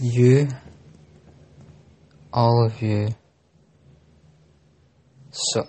You, all of you, so.